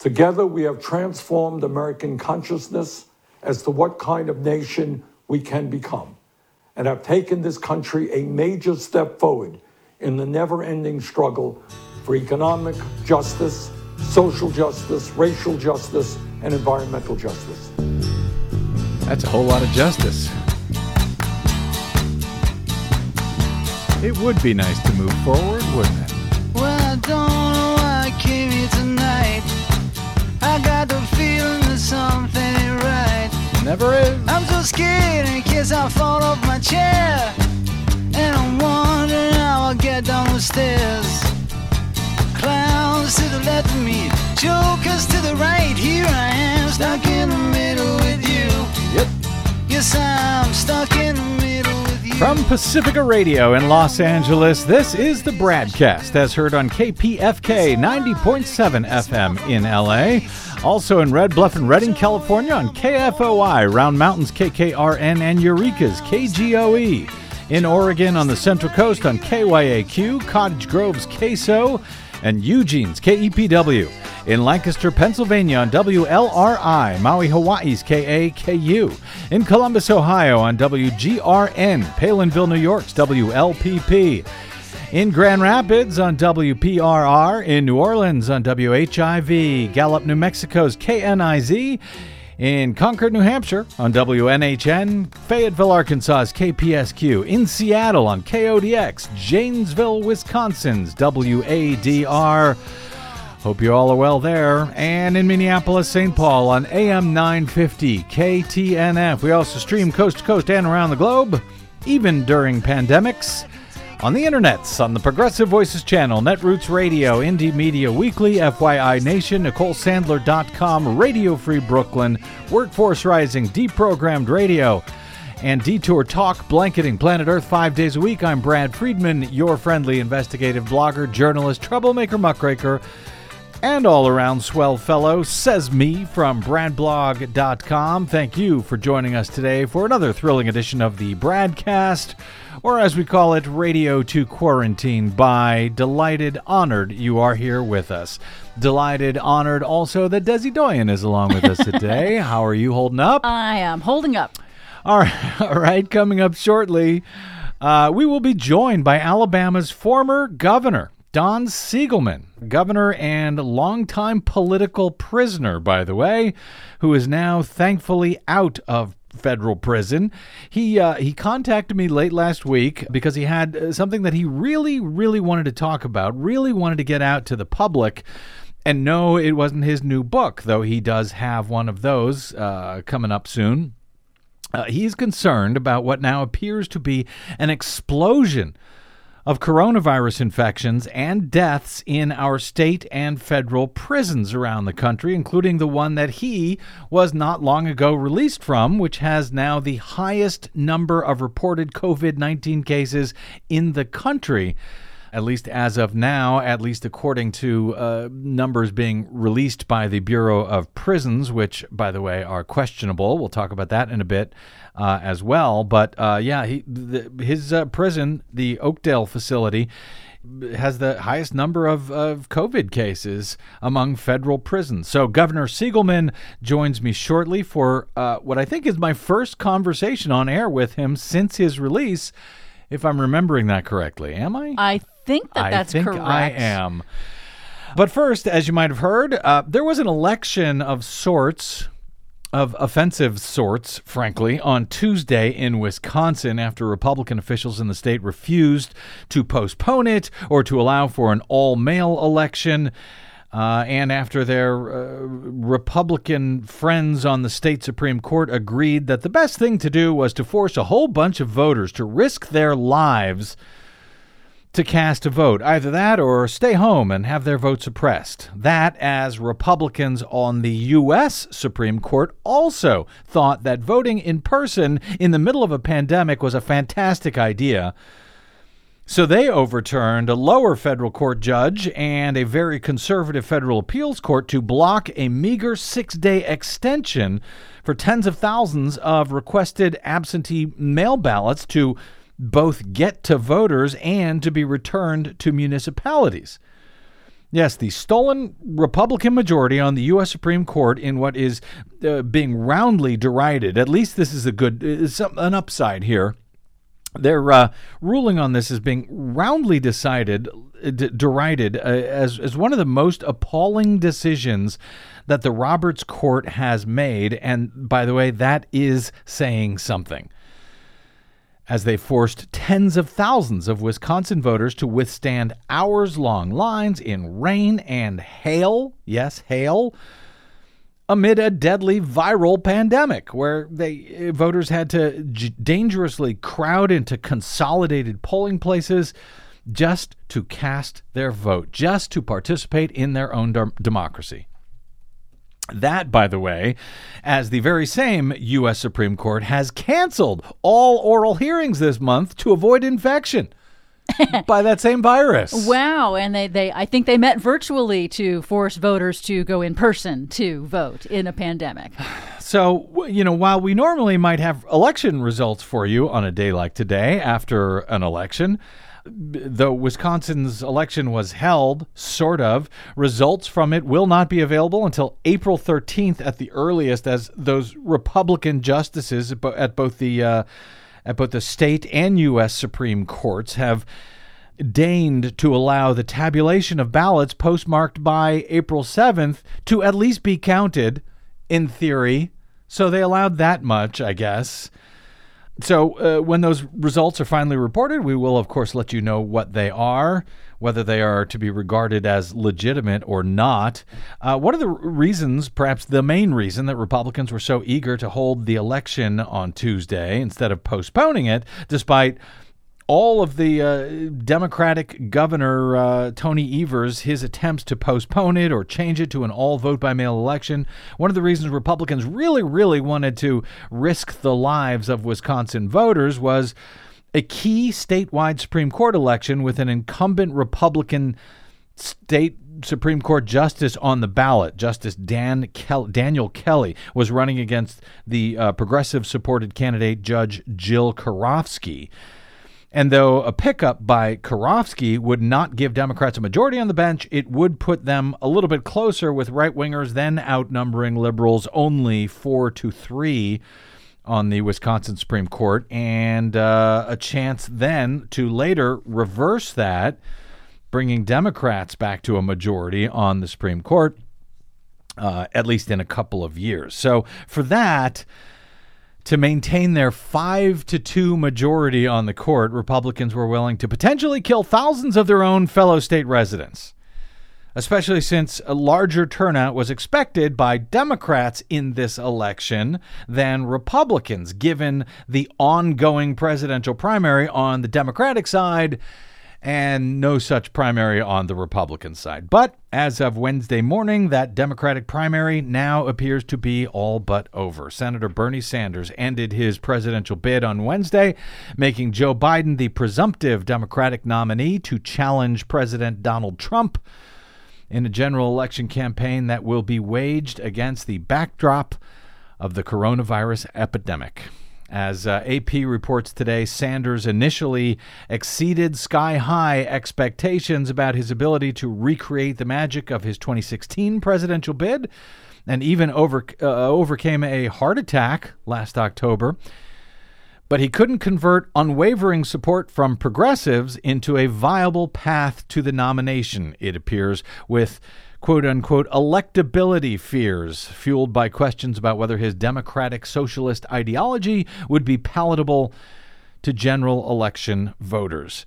Together, we have transformed American consciousness as to what kind of nation we can become and have taken this country a major step forward in the never ending struggle for economic justice, social justice, racial justice, and environmental justice. That's a whole lot of justice. It would be nice to move forward, wouldn't it? Well, something ain't right. Never is. I'm so scared in case I fall off my chair. And I'm wondering how I'll get down the stairs. Clowns to the left of me, jokers to the right. Here I am, stuck in the middle with you. Yep. Yes, I'm stuck in the middle. From Pacifica Radio in Los Angeles, this is the BradCast as heard on KPFK 90.7 FM in LA. Also in Red Bluff and Redding, California on KFOI, Round Mountains KKRN, and Eureka's KGOE. In Oregon on the Central Coast on KYAQ, Cottage Grove's KSO, and Eugene's KEPW. In Lancaster, Pennsylvania on WLRI, Maui, Hawaii's KAKU. In Columbus, Ohio on WGRN, Palenville, New York's WLPP. In Grand Rapids on WPRR, in New Orleans on WHIV, Gallup, New Mexico's KNIZ, in Concord, New Hampshire on WNHN, Fayetteville, Arkansas's KPSQ, in Seattle on KODX, Janesville, Wisconsin's WADR. Hope you all are well there. And in Minneapolis, St. Paul on AM 950 KTNF. We also stream coast to coast and around the globe, even during pandemics. On the internets, on the Progressive Voices channel, Netroots Radio, Indie Media Weekly, FYI Nation, NicoleSandler.com, Radio Free Brooklyn, Workforce Rising, Deprogrammed Radio, and Detour Talk, blanketing Planet Earth five days a week. I'm Brad Friedman, your friendly investigative blogger, journalist, troublemaker, muckraker, and all around swell fellow, says me from bradblog.com. Thank you for joining us today for another thrilling edition of the Bradcast, or as we call it, Radio to Quarantine by Delighted Honored you are here with us. Delighted, honored also that Desi Doyen is along with us today. How are you holding up? I am holding up. All right, all right. Coming up shortly, uh, we will be joined by Alabama's former governor, Don Siegelman, governor and longtime political prisoner, by the way, who is now thankfully out of federal prison. He uh, he contacted me late last week because he had uh, something that he really really wanted to talk about, really wanted to get out to the public. And no, it wasn't his new book, though he does have one of those uh, coming up soon. Uh, he's concerned about what now appears to be an explosion of coronavirus infections and deaths in our state and federal prisons around the country, including the one that he was not long ago released from, which has now the highest number of reported COVID 19 cases in the country at least as of now, at least according to uh, numbers being released by the Bureau of Prisons, which, by the way, are questionable. We'll talk about that in a bit uh, as well. But uh, yeah, he, the, his uh, prison, the Oakdale facility, has the highest number of, of COVID cases among federal prisons. So Governor Siegelman joins me shortly for uh, what I think is my first conversation on air with him since his release if I'm remembering that correctly. Am I? I think that that's think correct. I am. But first, as you might have heard, uh, there was an election of sorts, of offensive sorts, frankly, on Tuesday in Wisconsin after Republican officials in the state refused to postpone it or to allow for an all mail election. Uh, and after their uh, Republican friends on the state Supreme Court agreed that the best thing to do was to force a whole bunch of voters to risk their lives to cast a vote. Either that or stay home and have their vote suppressed. That, as Republicans on the U.S. Supreme Court also thought that voting in person in the middle of a pandemic was a fantastic idea. So they overturned a lower federal court judge and a very conservative federal appeals court to block a meager six day extension for tens of thousands of requested absentee mail ballots to both get to voters and to be returned to municipalities. Yes, the stolen Republican majority on the U.S. Supreme Court in what is uh, being roundly derided. At least this is a good, is an upside here. Their uh, ruling on this is being roundly decided, d- derided uh, as, as one of the most appalling decisions that the Roberts Court has made. And by the way, that is saying something as they forced tens of thousands of Wisconsin voters to withstand hours long lines in rain and hail. Yes, hail. Amid a deadly viral pandemic, where they eh, voters had to j- dangerously crowd into consolidated polling places just to cast their vote, just to participate in their own de- democracy. That, by the way, as the very same U.S. Supreme Court has canceled all oral hearings this month to avoid infection by that same virus. Wow, and they, they I think they met virtually to force voters to go in person to vote in a pandemic. So, you know, while we normally might have election results for you on a day like today after an election, though Wisconsin's election was held, sort of, results from it will not be available until April 13th at the earliest, as those Republican justices at both the uh, at both the state and U.S. Supreme Courts have deigned to allow the tabulation of ballots postmarked by April 7th to at least be counted in theory. So they allowed that much, I guess. So, uh, when those results are finally reported, we will, of course, let you know what they are, whether they are to be regarded as legitimate or not. Uh, one of the reasons, perhaps the main reason, that Republicans were so eager to hold the election on Tuesday instead of postponing it, despite all of the uh, Democratic governor uh, Tony Evers, his attempts to postpone it or change it to an all vote by mail election. One of the reasons Republicans really, really wanted to risk the lives of Wisconsin voters was a key statewide Supreme Court election with an incumbent Republican state Supreme Court justice on the ballot. Justice Dan Kel- Daniel Kelly was running against the uh, progressive supported candidate Judge Jill Karofsky. And though a pickup by Karofsky would not give Democrats a majority on the bench, it would put them a little bit closer with right wingers then outnumbering liberals only four to three on the Wisconsin Supreme Court, and uh, a chance then to later reverse that, bringing Democrats back to a majority on the Supreme Court, uh, at least in a couple of years. So for that, to maintain their 5 to 2 majority on the court, Republicans were willing to potentially kill thousands of their own fellow state residents, especially since a larger turnout was expected by Democrats in this election than Republicans, given the ongoing presidential primary on the Democratic side and no such primary on the Republican side. But as of Wednesday morning, that Democratic primary now appears to be all but over. Senator Bernie Sanders ended his presidential bid on Wednesday, making Joe Biden the presumptive Democratic nominee to challenge President Donald Trump in a general election campaign that will be waged against the backdrop of the coronavirus epidemic. As uh, AP reports today, Sanders initially exceeded sky high expectations about his ability to recreate the magic of his 2016 presidential bid and even over, uh, overcame a heart attack last October. But he couldn't convert unwavering support from progressives into a viable path to the nomination, it appears, with quote unquote electability fears, fueled by questions about whether his democratic socialist ideology would be palatable to general election voters.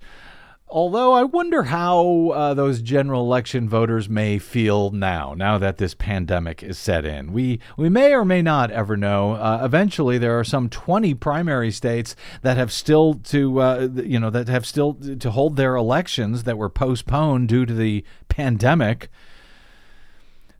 Although I wonder how uh, those general election voters may feel now, now that this pandemic is set in. We we may or may not ever know. Uh, eventually, there are some 20 primary states that have still to uh, you know that have still to hold their elections that were postponed due to the pandemic.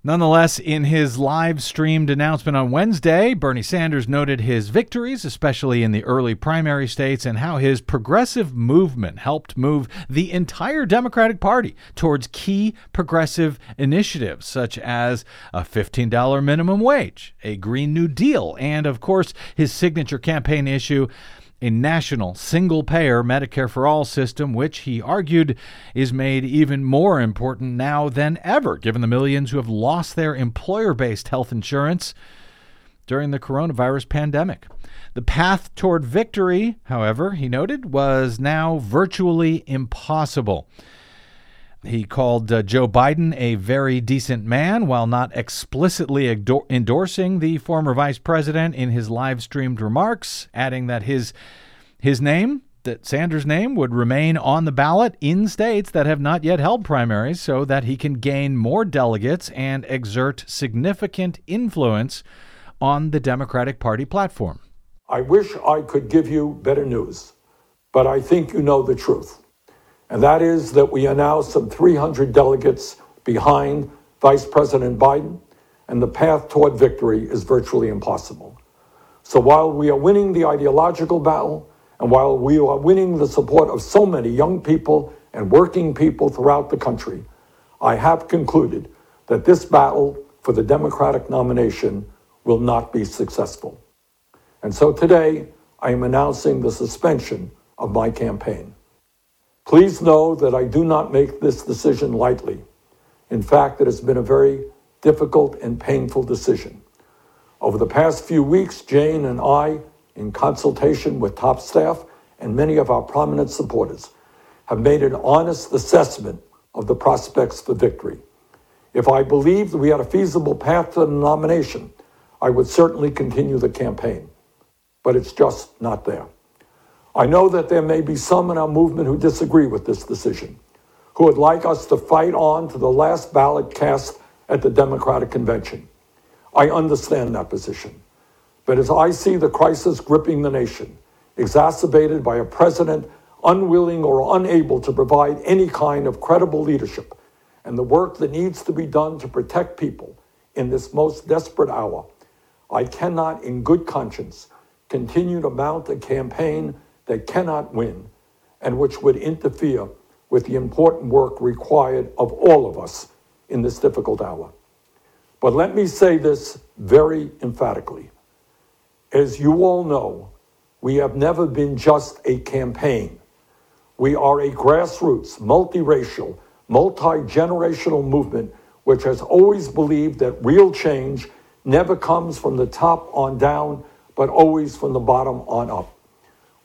Nonetheless, in his live streamed announcement on Wednesday, Bernie Sanders noted his victories, especially in the early primary states, and how his progressive movement helped move the entire Democratic Party towards key progressive initiatives, such as a $15 minimum wage, a Green New Deal, and, of course, his signature campaign issue a national single payer Medicare for All system, which he argued is made even more important now than ever, given the millions who have lost their employer based health insurance during the coronavirus pandemic. The path toward victory, however, he noted, was now virtually impossible. He called uh, Joe Biden a very decent man while not explicitly endorsing the former vice president in his live streamed remarks, adding that his his name, that Sanders' name would remain on the ballot in states that have not yet held primaries so that he can gain more delegates and exert significant influence on the Democratic Party platform. I wish I could give you better news, but I think you know the truth and that is that we are now some 300 delegates behind Vice President Biden, and the path toward victory is virtually impossible. So while we are winning the ideological battle, and while we are winning the support of so many young people and working people throughout the country, I have concluded that this battle for the Democratic nomination will not be successful. And so today, I am announcing the suspension of my campaign. Please know that I do not make this decision lightly. In fact, it has been a very difficult and painful decision. Over the past few weeks, Jane and I, in consultation with top staff and many of our prominent supporters, have made an honest assessment of the prospects for victory. If I believed we had a feasible path to the nomination, I would certainly continue the campaign. But it's just not there. I know that there may be some in our movement who disagree with this decision, who would like us to fight on to the last ballot cast at the Democratic Convention. I understand that position. But as I see the crisis gripping the nation, exacerbated by a president unwilling or unable to provide any kind of credible leadership, and the work that needs to be done to protect people in this most desperate hour, I cannot, in good conscience, continue to mount a campaign that cannot win and which would interfere with the important work required of all of us in this difficult hour. But let me say this very emphatically. As you all know, we have never been just a campaign. We are a grassroots, multiracial, multi generational movement which has always believed that real change never comes from the top on down, but always from the bottom on up.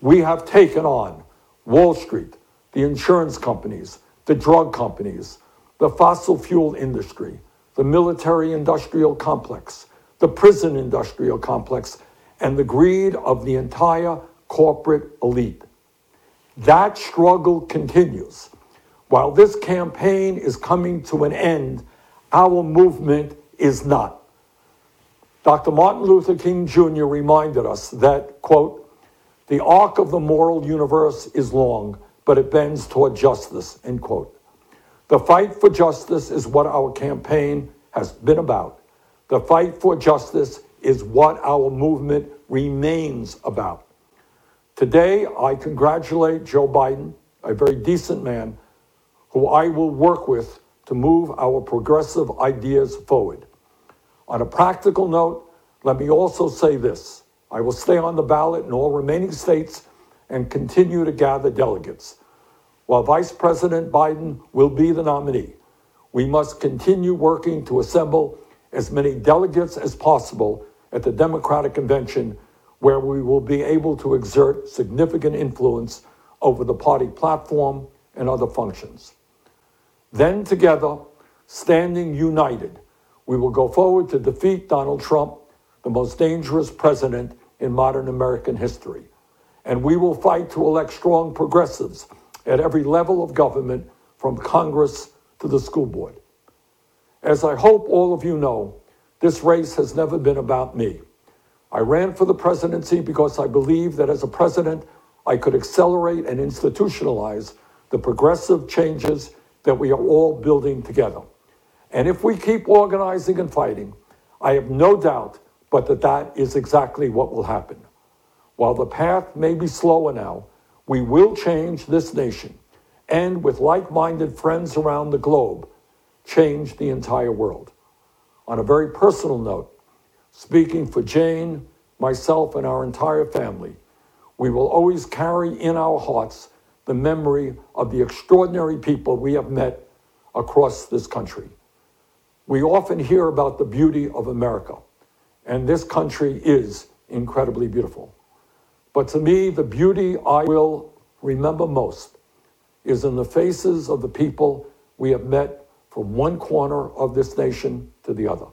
We have taken on Wall Street, the insurance companies, the drug companies, the fossil fuel industry, the military industrial complex, the prison industrial complex, and the greed of the entire corporate elite. That struggle continues. While this campaign is coming to an end, our movement is not. Dr. Martin Luther King Jr. reminded us that, quote, the arc of the moral universe is long, but it bends toward justice, end quote. The fight for justice is what our campaign has been about. The fight for justice is what our movement remains about. Today, I congratulate Joe Biden, a very decent man, who I will work with to move our progressive ideas forward. On a practical note, let me also say this I will stay on the ballot in all remaining states and continue to gather delegates. While Vice President Biden will be the nominee, we must continue working to assemble as many delegates as possible at the Democratic Convention, where we will be able to exert significant influence over the party platform and other functions. Then, together, standing united, we will go forward to defeat Donald Trump, the most dangerous president in modern American history. And we will fight to elect strong progressives at every level of government, from Congress to the school board. As I hope all of you know, this race has never been about me. I ran for the presidency because I believe that as a president, I could accelerate and institutionalize the progressive changes that we are all building together. And if we keep organizing and fighting, I have no doubt but that that is exactly what will happen. While the path may be slower now, we will change this nation and, with like minded friends around the globe, change the entire world. On a very personal note, speaking for Jane, myself, and our entire family, we will always carry in our hearts the memory of the extraordinary people we have met across this country. We often hear about the beauty of America, and this country is incredibly beautiful. But to me, the beauty I will remember most is in the faces of the people we have met from one corner of this nation to the other.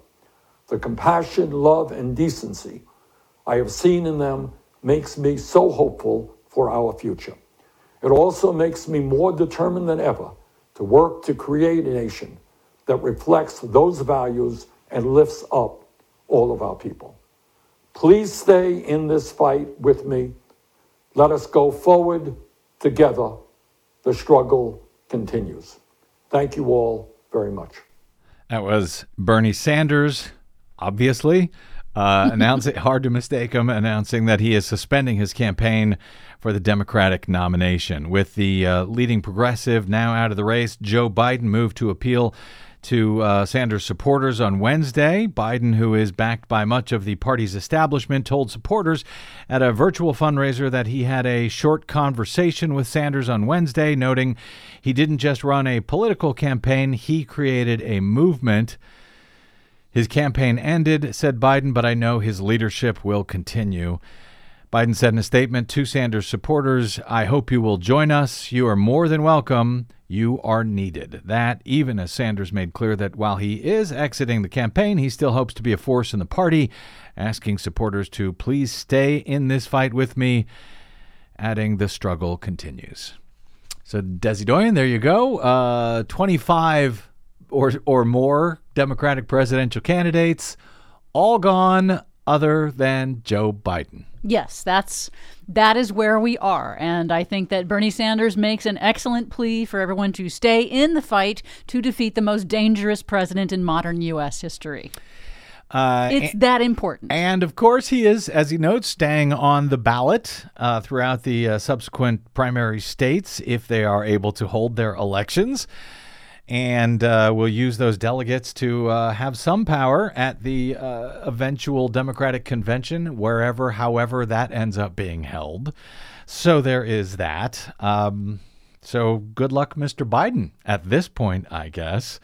The compassion, love, and decency I have seen in them makes me so hopeful for our future. It also makes me more determined than ever to work to create a nation that reflects those values and lifts up all of our people. Please stay in this fight with me. Let us go forward together. The struggle continues. Thank you all very much. That was Bernie Sanders, obviously. Uh, announcing hard to mistake him, announcing that he is suspending his campaign for the Democratic nomination. With the uh, leading progressive now out of the race, Joe Biden moved to appeal to uh, Sanders supporters on Wednesday. Biden, who is backed by much of the party's establishment, told supporters at a virtual fundraiser that he had a short conversation with Sanders on Wednesday, noting he didn't just run a political campaign, he created a movement. His campaign ended, said Biden, but I know his leadership will continue. Biden said in a statement to Sanders supporters, I hope you will join us. You are more than welcome. You are needed. That, even as Sanders made clear that while he is exiting the campaign, he still hopes to be a force in the party, asking supporters to please stay in this fight with me, adding the struggle continues. So, Desi Doyen, there you go. Uh, 25 or, or more Democratic presidential candidates, all gone other than Joe Biden. Yes, that's that is where we are, and I think that Bernie Sanders makes an excellent plea for everyone to stay in the fight to defeat the most dangerous president in modern U.S. history. Uh, it's and, that important. And of course, he is, as he notes, staying on the ballot uh, throughout the uh, subsequent primary states if they are able to hold their elections and uh, we'll use those delegates to uh, have some power at the uh, eventual Democratic convention, wherever, however, that ends up being held. So there is that. Um, so good luck, Mr. Biden, at this point, I guess.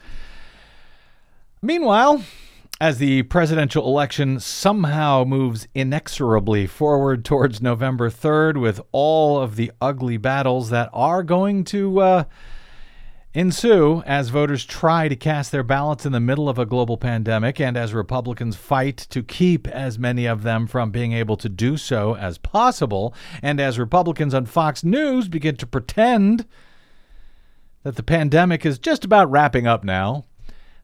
Meanwhile, as the presidential election somehow moves inexorably forward towards November 3rd, with all of the ugly battles that are going to uh, ensue as voters try to cast their ballots in the middle of a global pandemic and as Republicans fight to keep as many of them from being able to do so as possible, and as Republicans on Fox News begin to pretend that the pandemic is just about wrapping up now.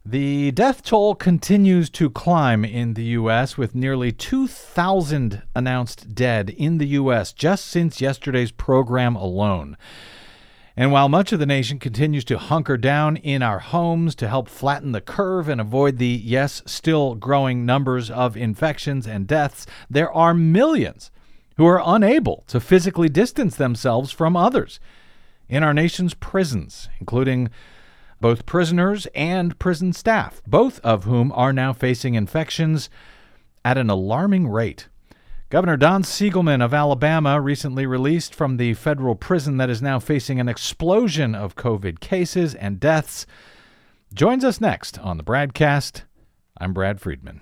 The death toll continues to climb in the U.S., with nearly 2,000 announced dead in the U.S. just since yesterday's program alone. And while much of the nation continues to hunker down in our homes to help flatten the curve and avoid the, yes, still growing numbers of infections and deaths, there are millions who are unable to physically distance themselves from others in our nation's prisons, including both prisoners and prison staff, both of whom are now facing infections at an alarming rate. Governor Don Siegelman of Alabama recently released from the federal prison that is now facing an explosion of COVID cases and deaths. Joins us next on the BradCast. I'm Brad Friedman.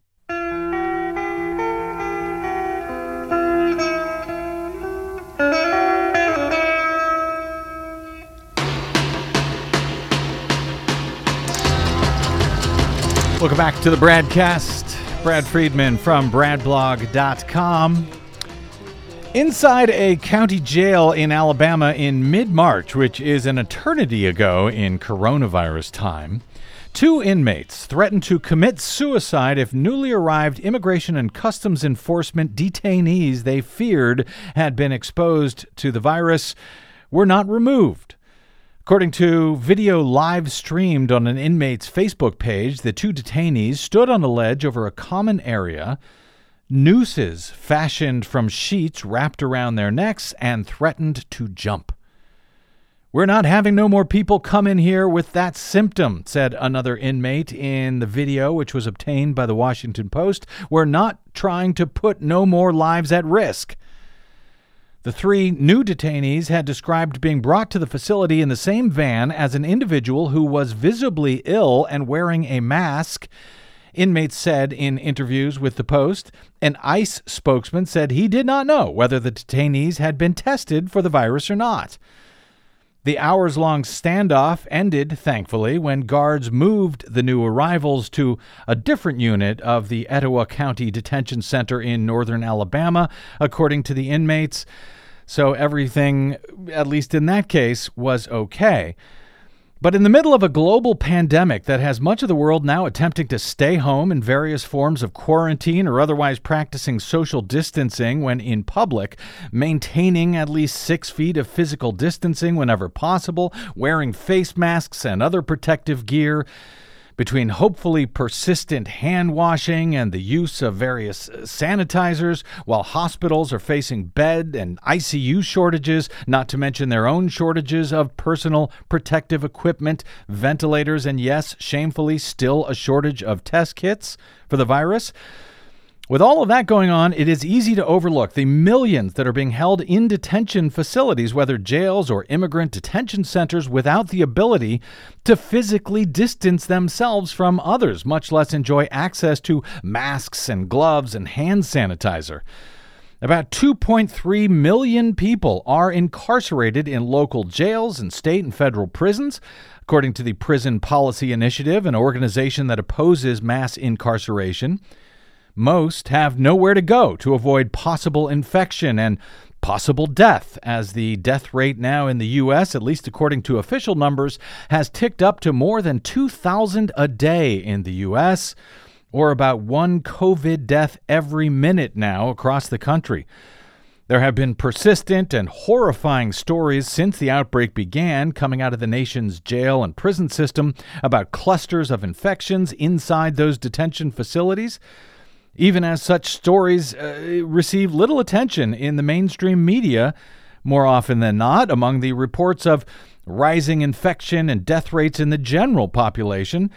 Welcome back to the BradCast. Brad Friedman from BradBlog.com. Inside a county jail in Alabama in mid March, which is an eternity ago in coronavirus time, two inmates threatened to commit suicide if newly arrived Immigration and Customs Enforcement detainees they feared had been exposed to the virus were not removed. According to video live streamed on an inmate's Facebook page, the two detainees stood on a ledge over a common area, nooses fashioned from sheets wrapped around their necks, and threatened to jump. We're not having no more people come in here with that symptom, said another inmate in the video, which was obtained by the Washington Post. We're not trying to put no more lives at risk. The three new detainees had described being brought to the facility in the same van as an individual who was visibly ill and wearing a mask. Inmates said in interviews with the Post. An ICE spokesman said he did not know whether the detainees had been tested for the virus or not. The hours long standoff ended, thankfully, when guards moved the new arrivals to a different unit of the Etowah County Detention Center in northern Alabama, according to the inmates. So everything, at least in that case, was okay. But in the middle of a global pandemic that has much of the world now attempting to stay home in various forms of quarantine or otherwise practicing social distancing when in public, maintaining at least six feet of physical distancing whenever possible, wearing face masks and other protective gear, between hopefully persistent hand washing and the use of various uh, sanitizers, while hospitals are facing bed and ICU shortages, not to mention their own shortages of personal protective equipment, ventilators, and yes, shamefully, still a shortage of test kits for the virus. With all of that going on, it is easy to overlook the millions that are being held in detention facilities, whether jails or immigrant detention centers, without the ability to physically distance themselves from others, much less enjoy access to masks and gloves and hand sanitizer. About 2.3 million people are incarcerated in local jails and state and federal prisons, according to the Prison Policy Initiative, an organization that opposes mass incarceration. Most have nowhere to go to avoid possible infection and possible death, as the death rate now in the U.S., at least according to official numbers, has ticked up to more than 2,000 a day in the U.S., or about one COVID death every minute now across the country. There have been persistent and horrifying stories since the outbreak began coming out of the nation's jail and prison system about clusters of infections inside those detention facilities even as such stories uh, receive little attention in the mainstream media more often than not, among the reports of rising infection and death rates in the general population,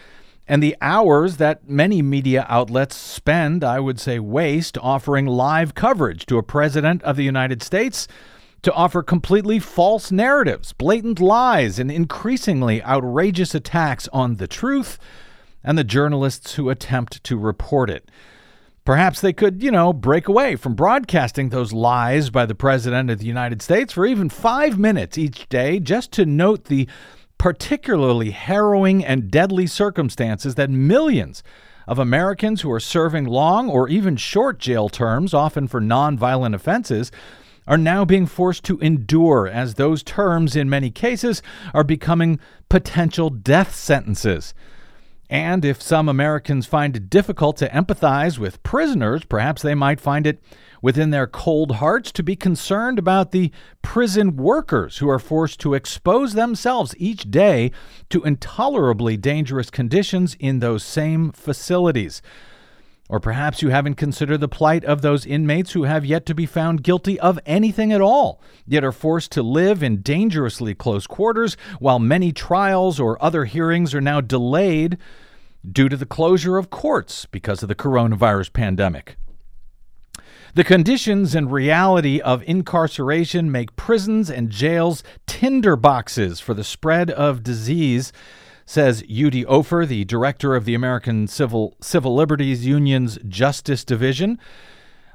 and the hours that many media outlets spend, I would say, waste offering live coverage to a president of the United States to offer completely false narratives, blatant lies, and increasingly outrageous attacks on the truth and the journalists who attempt to report it. Perhaps they could, you know, break away from broadcasting those lies by the President of the United States for even five minutes each day just to note the particularly harrowing and deadly circumstances that millions of Americans who are serving long or even short jail terms, often for nonviolent offenses, are now being forced to endure as those terms, in many cases, are becoming potential death sentences. And if some Americans find it difficult to empathize with prisoners, perhaps they might find it within their cold hearts to be concerned about the prison workers who are forced to expose themselves each day to intolerably dangerous conditions in those same facilities. Or perhaps you haven't considered the plight of those inmates who have yet to be found guilty of anything at all, yet are forced to live in dangerously close quarters while many trials or other hearings are now delayed due to the closure of courts because of the coronavirus pandemic. The conditions and reality of incarceration make prisons and jails tinder boxes for the spread of disease says Udi Ofer, the director of the American Civil, Civil Liberties Union's Justice Division.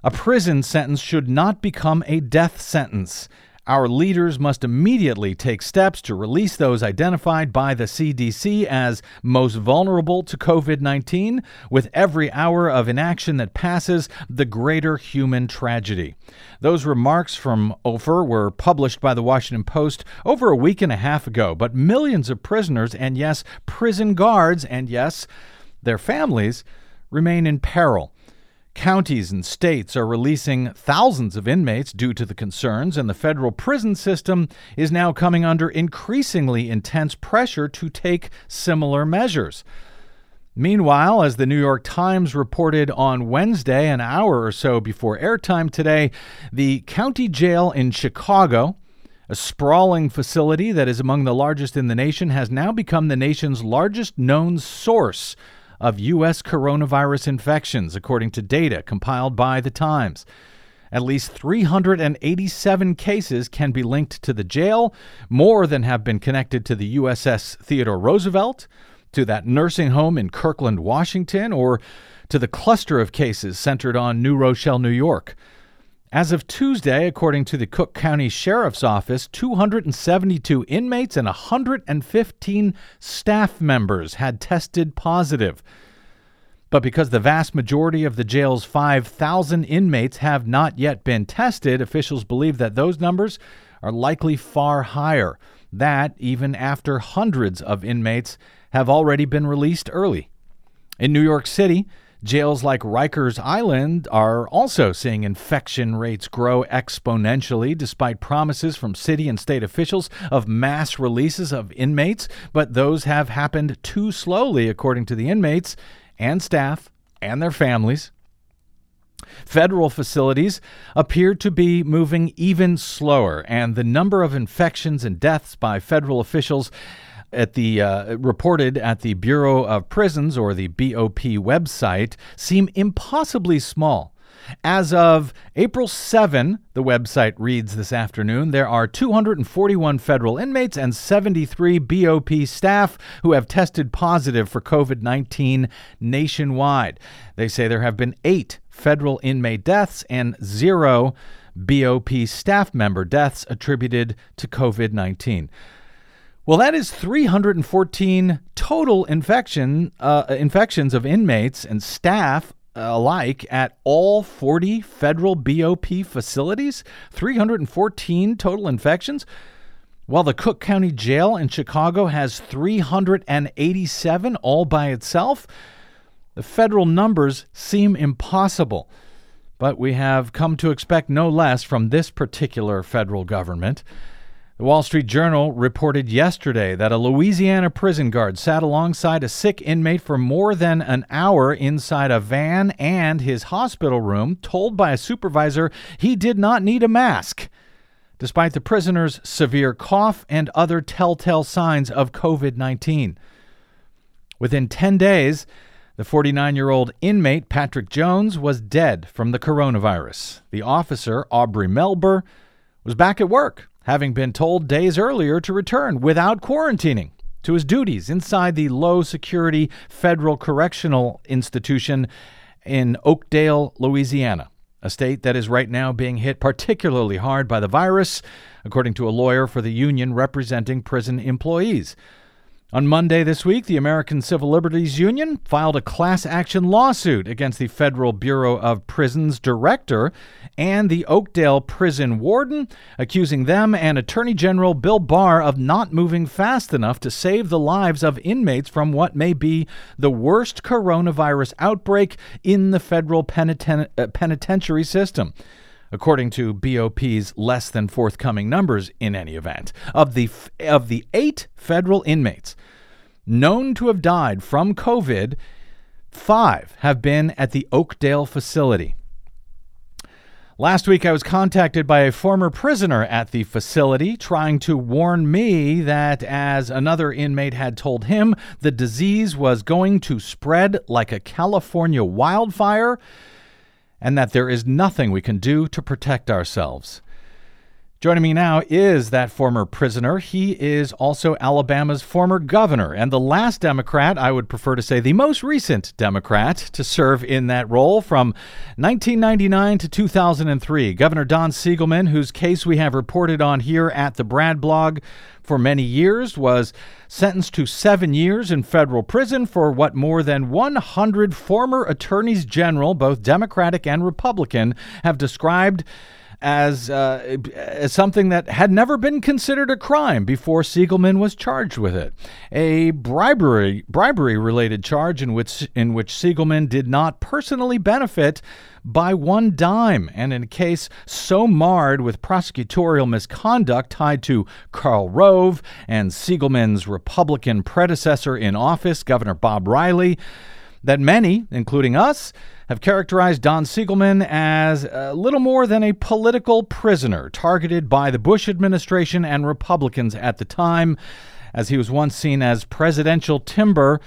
A prison sentence should not become a death sentence. Our leaders must immediately take steps to release those identified by the CDC as most vulnerable to COVID 19. With every hour of inaction that passes, the greater human tragedy. Those remarks from Ofer were published by the Washington Post over a week and a half ago, but millions of prisoners, and yes, prison guards, and yes, their families, remain in peril. Counties and states are releasing thousands of inmates due to the concerns, and the federal prison system is now coming under increasingly intense pressure to take similar measures. Meanwhile, as the New York Times reported on Wednesday, an hour or so before airtime today, the county jail in Chicago, a sprawling facility that is among the largest in the nation, has now become the nation's largest known source of U.S. coronavirus infections, according to data compiled by The Times. At least 387 cases can be linked to the jail, more than have been connected to the USS Theodore Roosevelt, to that nursing home in Kirkland, Washington, or to the cluster of cases centered on New Rochelle, New York. As of Tuesday, according to the Cook County Sheriff's Office, 272 inmates and 115 staff members had tested positive. But because the vast majority of the jail's 5,000 inmates have not yet been tested, officials believe that those numbers are likely far higher. That, even after hundreds of inmates have already been released early. In New York City, Jails like Rikers Island are also seeing infection rates grow exponentially despite promises from city and state officials of mass releases of inmates, but those have happened too slowly, according to the inmates and staff and their families. Federal facilities appear to be moving even slower, and the number of infections and deaths by federal officials at the uh, reported at the Bureau of Prisons or the BOP website seem impossibly small. As of April 7, the website reads this afternoon, there are 241 federal inmates and 73 BOP staff who have tested positive for COVID 19 nationwide. They say there have been eight federal inmate deaths and zero BOP staff member deaths attributed to COVID 19. Well, that is 314 total infection uh, infections of inmates and staff alike at all 40 federal BOP facilities. 314 total infections. While the Cook County Jail in Chicago has 387 all by itself, the federal numbers seem impossible. But we have come to expect no less from this particular federal government. The Wall Street Journal reported yesterday that a Louisiana prison guard sat alongside a sick inmate for more than an hour inside a van and his hospital room, told by a supervisor he did not need a mask, despite the prisoner's severe cough and other telltale signs of COVID 19. Within 10 days, the 49 year old inmate, Patrick Jones, was dead from the coronavirus. The officer, Aubrey Melber, was back at work having been told days earlier to return without quarantining to his duties inside the low security federal correctional institution in Oakdale, Louisiana, a state that is right now being hit particularly hard by the virus, according to a lawyer for the union representing prison employees. On Monday this week, the American Civil Liberties Union filed a class action lawsuit against the Federal Bureau of Prisons director and the Oakdale prison warden, accusing them and Attorney General Bill Barr of not moving fast enough to save the lives of inmates from what may be the worst coronavirus outbreak in the federal peniten- uh, penitentiary system according to BOP's less than forthcoming numbers in any event. Of the of the 8 federal inmates known to have died from COVID, 5 have been at the Oakdale facility. Last week, I was contacted by a former prisoner at the facility trying to warn me that, as another inmate had told him, the disease was going to spread like a California wildfire and that there is nothing we can do to protect ourselves. Joining me now is that former prisoner. He is also Alabama's former governor and the last Democrat, I would prefer to say the most recent Democrat, to serve in that role from 1999 to 2003. Governor Don Siegelman, whose case we have reported on here at the Brad blog for many years, was sentenced to seven years in federal prison for what more than 100 former attorneys general, both Democratic and Republican, have described as, uh, as something that had never been considered a crime before Siegelman was charged with it. A bribery bribery related charge in which in which Siegelman did not personally benefit by one dime, and in a case so marred with prosecutorial misconduct tied to Karl Rove and Siegelman's Republican predecessor in office, Governor Bob Riley, that many, including us, have characterized Don Siegelman as little more than a political prisoner targeted by the Bush administration and Republicans at the time, as he was once seen as presidential timber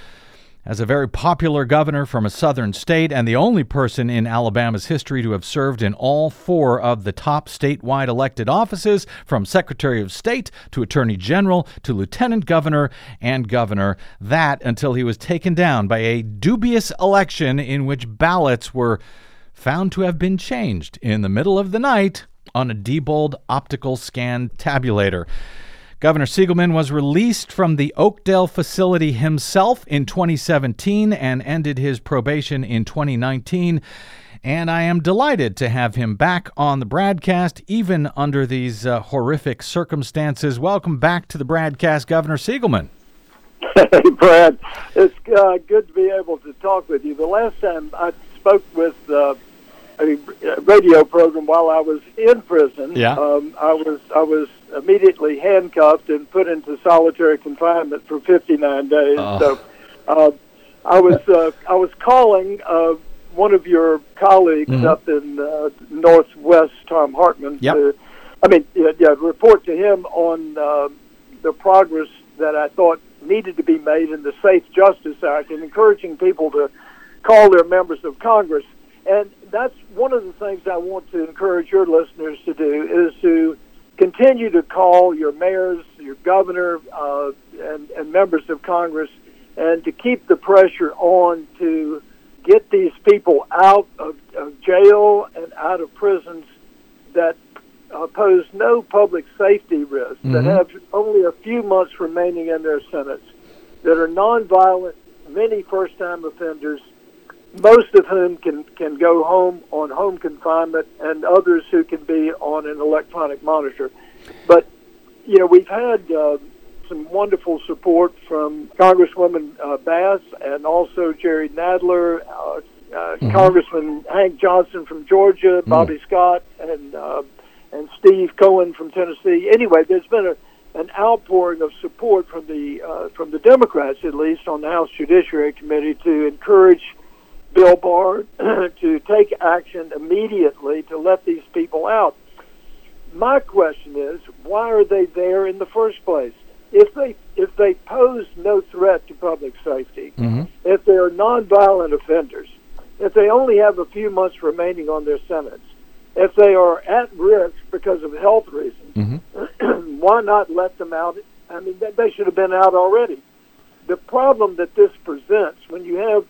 as a very popular governor from a southern state and the only person in Alabama's history to have served in all four of the top statewide elected offices, from Secretary of State to Attorney General to Lieutenant Governor and Governor, that until he was taken down by a dubious election in which ballots were found to have been changed in the middle of the night on a Diebold optical scan tabulator. Governor Siegelman was released from the Oakdale facility himself in 2017 and ended his probation in 2019. And I am delighted to have him back on the BradCast, even under these uh, horrific circumstances. Welcome back to the BradCast, Governor Siegelman. Hey, Brad. It's uh, good to be able to talk with you. The last time I spoke with uh, a radio program while I was in prison, Yeah. um, I was I was immediately handcuffed and put into solitary confinement for 59 days. Oh. So uh, I was uh, I was calling uh, one of your colleagues Mhm. up in uh, Northwest, Thom Hartmann. Yep. To, I mean, yeah, yeah, report to him on uh, the progress that I thought needed to be made in the Safe Justice Act and encouraging people to call their members of Congress. And that's one of the things I want to encourage your listeners to do is to continue to call your mayors, your governor, uh, and, and members of Congress, and to keep the pressure on to get these people out of, of jail and out of prisons that uh, pose no public safety risk, that Mhm. have only a few months remaining in their sentence, that are nonviolent, many first-time offenders, most of whom can, can go home on home confinement, and others who can be on an electronic monitor. But, you know, we've had uh, some wonderful support from Congresswoman uh, Bass and also Jerry Nadler, uh, uh, Congressman Hank Johnson from Georgia, Bobby Scott, and uh, and Steve Cohen from Tennessee. Anyway, there's been a, an outpouring of support from the uh, from the Democrats, at least on the House Judiciary Committee, to encourage Bill Barr to take action immediately to let these people out. My question is, why are they there in the first place? If they if they pose no threat to public safety, Mhm. if they are nonviolent offenders, if they only have a few months remaining on their sentence, if they are at risk because of health reasons, Mhm. why not let them out? I mean, they should have been out already. The problem that this presents when you have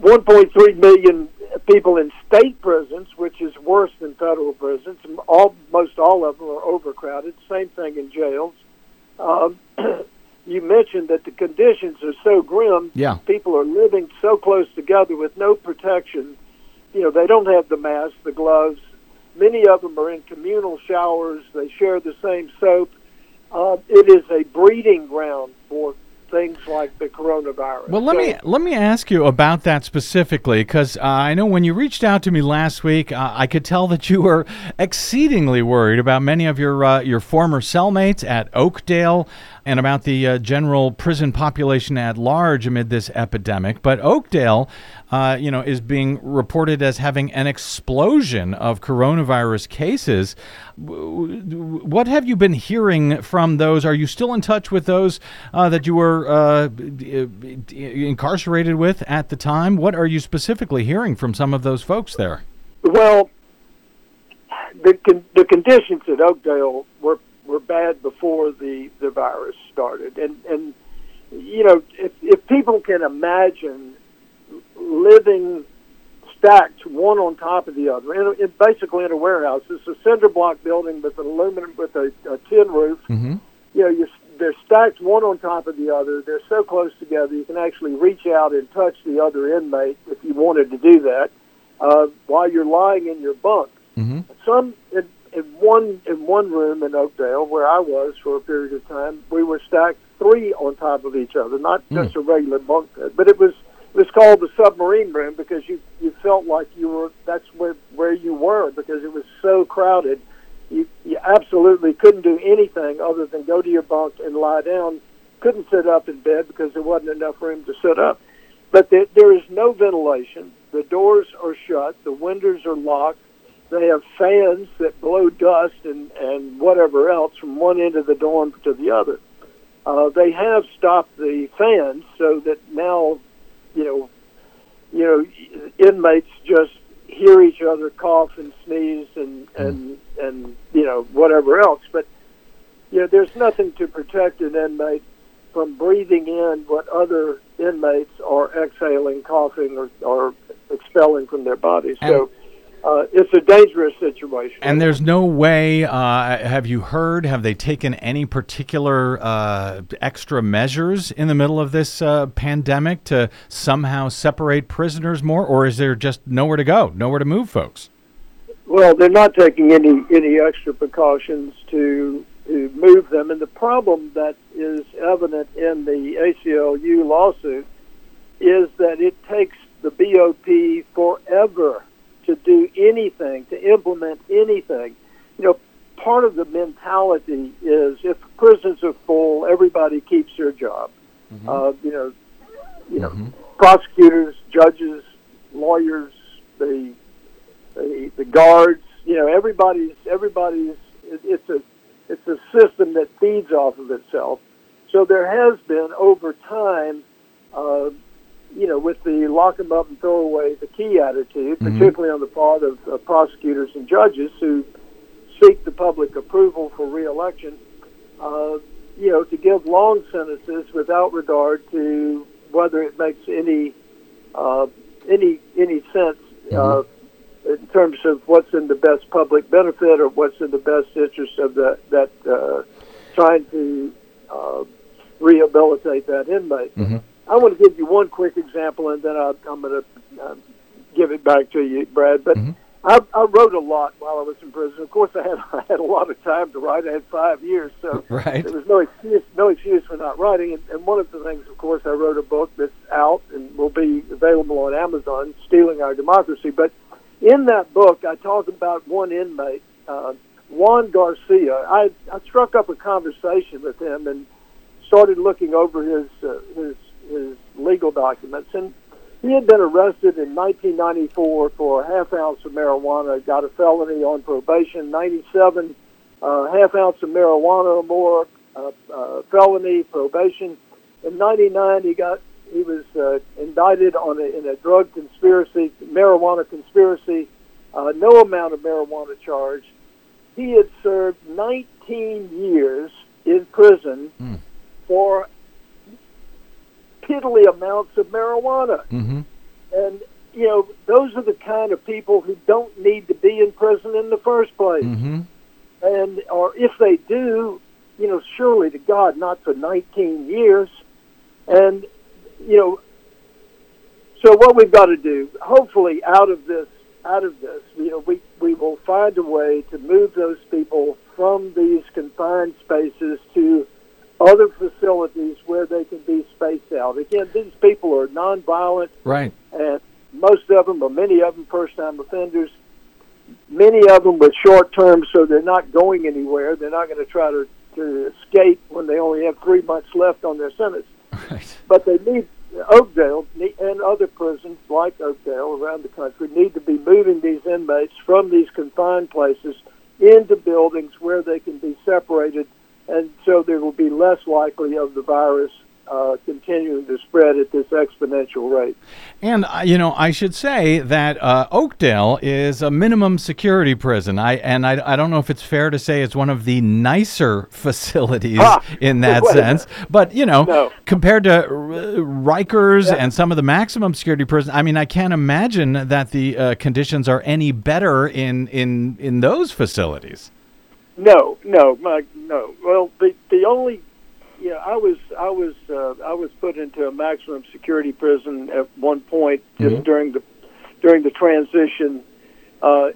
1.3 million people in state prisons, which is worse than federal prisons, almost all of them are overcrowded. Same thing in jails. Um, you mentioned that the conditions are so grim. Yeah. People are living so close together with no protection. You know, they don't have the masks, the gloves. Many of them are in communal showers. They share the same soap. Uh, it is a breeding ground for things like the coronavirus. Well, let So- me let me ask you about that specifically, because uh, I know when you reached out to me last week, uh, I could tell that you were exceedingly worried about many of your uh, your former cellmates at Oakdale and about the uh, general prison population at large amid this epidemic. But Oakdale, uh, you know, is being reported as having an explosion of coronavirus cases. What have you been hearing from those? Are you still in touch with those uh, that you were uh, incarcerated with at the time? What are you specifically hearing from some of those folks there? Well, the con- the conditions at Oakdale were were bad before the the virus started, and and you know if if people can imagine living stacked one on top of the other, in, in basically in a warehouse, it's a cinder block building with an aluminum with a, a tin roof. Mm-hmm. You know, you, they're stacked one on top of the other. They're so close together you can actually reach out and touch the other inmate if you wanted to do that uh, while you're lying in your bunk Mm-hmm. some in, in one in one room in Oakdale where I was for a period of time, we were stacked three on top of each other, not just a regular bunk bed, but it was was called the submarine room because you you felt like you were that's where where you were because it was so crowded. You you absolutely couldn't do anything other than go to your bunk and lie down. Couldn't sit up in bed because there wasn't enough room to sit up. But there, there is no ventilation. The doors are shut. The windows are locked they have fans that blow dust and, and whatever else from one end of the dorm to the other. Uh, they have stopped the fans so that now, you know, you know, inmates just hear each other cough and sneeze and mm-hmm. and and you know whatever else. But you know, there's nothing to protect an inmate from breathing in what other inmates are exhaling, coughing, or, or expelling from their bodies. so uh, it's a dangerous situation. And there's no way. Uh, have you heard? Have they taken any particular uh, extra measures in the middle of this uh, pandemic to somehow separate prisoners more, or is there just nowhere to go, nowhere to move, folks? Well, they're not taking any any extra precautions to to move them, and the problem that is evident in the ACLU lawsuit is that it takes the BOP forever to do anything, to implement anything. You know, part of the mentality is if prisons are full, everybody keeps their job. Uh, you know, you know, prosecutors, judges, lawyers, the, the the guards. You know, everybody's everybody's. It, it's a it's a system that feeds off of itself. So there has been over time. Uh, you know, with the lock them up and throw away the key attitude, particularly on the part of uh, prosecutors and judges who seek the public approval for reelection, uh, you know, to give long sentences without regard to whether it makes any uh, any any sense uh, in terms of what's in the best public benefit or what's in the best interest of the, that uh, trying to uh, rehabilitate that inmate. I want to give you one quick example, and then I, I'm going to uh, give it back to you, Brad. But I, I wrote a lot while I was in prison. Of course, I had I had a lot of time to write. I had five years, so Right. there was no excuse no excuse for not writing. And, and one of the things, of course, I wrote a book that's out and will be available on Amazon, "Stealing Our Democracy." But in that book, I talk about one inmate, uh, Juan Garcia. I, I struck up a conversation with him and started looking over his uh, his his legal documents, and he had been arrested in 1994 for a half ounce of marijuana, got a felony on probation. 97, uh, half ounce of marijuana or more, uh, uh, felony probation. In 99, he got he was uh, indicted on a, in a drug conspiracy, marijuana conspiracy. Uh, no amount of marijuana charge. He had served 19 years in prison for piddly amounts of marijuana. Mm-hmm. And, you know, those are the kind of people who don't need to be in prison in the first place. Mm-hmm. And, or if they do, you know, surely to God, not for 19 years. And, you know, so what we've got to do, hopefully out of this, out of this, you know, we, we will find a way to move those people from these confined spaces to other facilities where they can be spaced out. Again, these people are nonviolent Right. and most of them, or many of them, first-time offenders. Many of them with short term, so they're not going anywhere. They're not going to try to to escape when they only have three months left on their sentence. Right. But they need Oakdale and other prisons like Oakdale around the country need to be moving these inmates from these confined places into buildings where they can be separated, and so there will be less likely of the virus uh, continuing to spread at this exponential rate. And uh, you know, I should say that uh, Oakdale is a minimum security prison. I and I, I don't know if it's fair to say it's one of the nicer facilities Ah, in that a sense. But you know, No. compared to R- Rikers and some of the maximum security prisons, I mean, I can't imagine that the uh, conditions are any better in in in those facilities. No, no, my, no. Well, the the only, yeah, I was I was uh, I was put into a maximum security prison at one point just during the during the transition uh,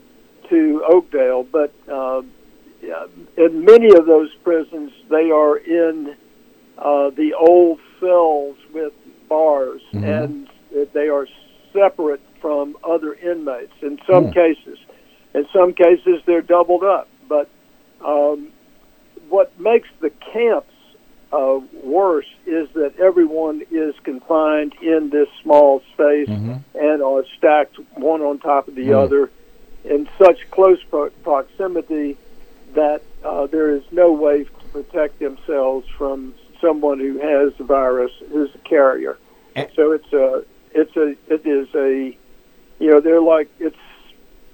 to Oakdale, but uh, yeah, in many of those prisons, they are in uh, the old cells with bars, and they are separate from other inmates. In some cases, in some cases, they're doubled up, but um, what makes the camps uh, worse is that everyone is confined in this small space and are stacked one on top of the other in such close pro- proximity that uh, there is no way to protect themselves from someone who has the virus, who's a carrier. Eh. So it's a, it's a, it is a, you know, they're like it's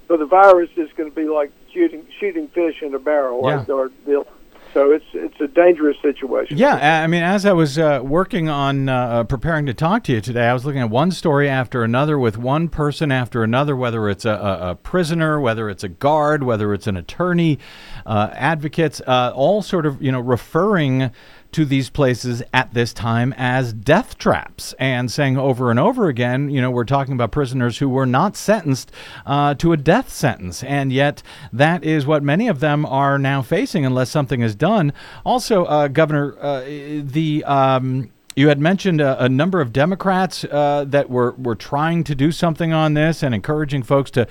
so the virus is going to be like shooting shooting fish in a barrel. Yeah. or they'll- so it's it's a dangerous situation. Yeah, I mean, as I was uh, working on uh, preparing to talk to you today, I was looking at one story after another with one person after another, whether it's a, a, a prisoner, whether it's a guard, whether it's an attorney, uh, advocates, uh, all sort of, you know, referring to these places at this time as death traps and saying over and over again, you know, we're talking about prisoners who were not sentenced uh, to a death sentence. And yet, that is what many of them are now facing unless something is done. Also, uh, Governor, uh, the. Um, you had mentioned a, a number of Democrats uh, that were, were trying to do something on this and encouraging folks to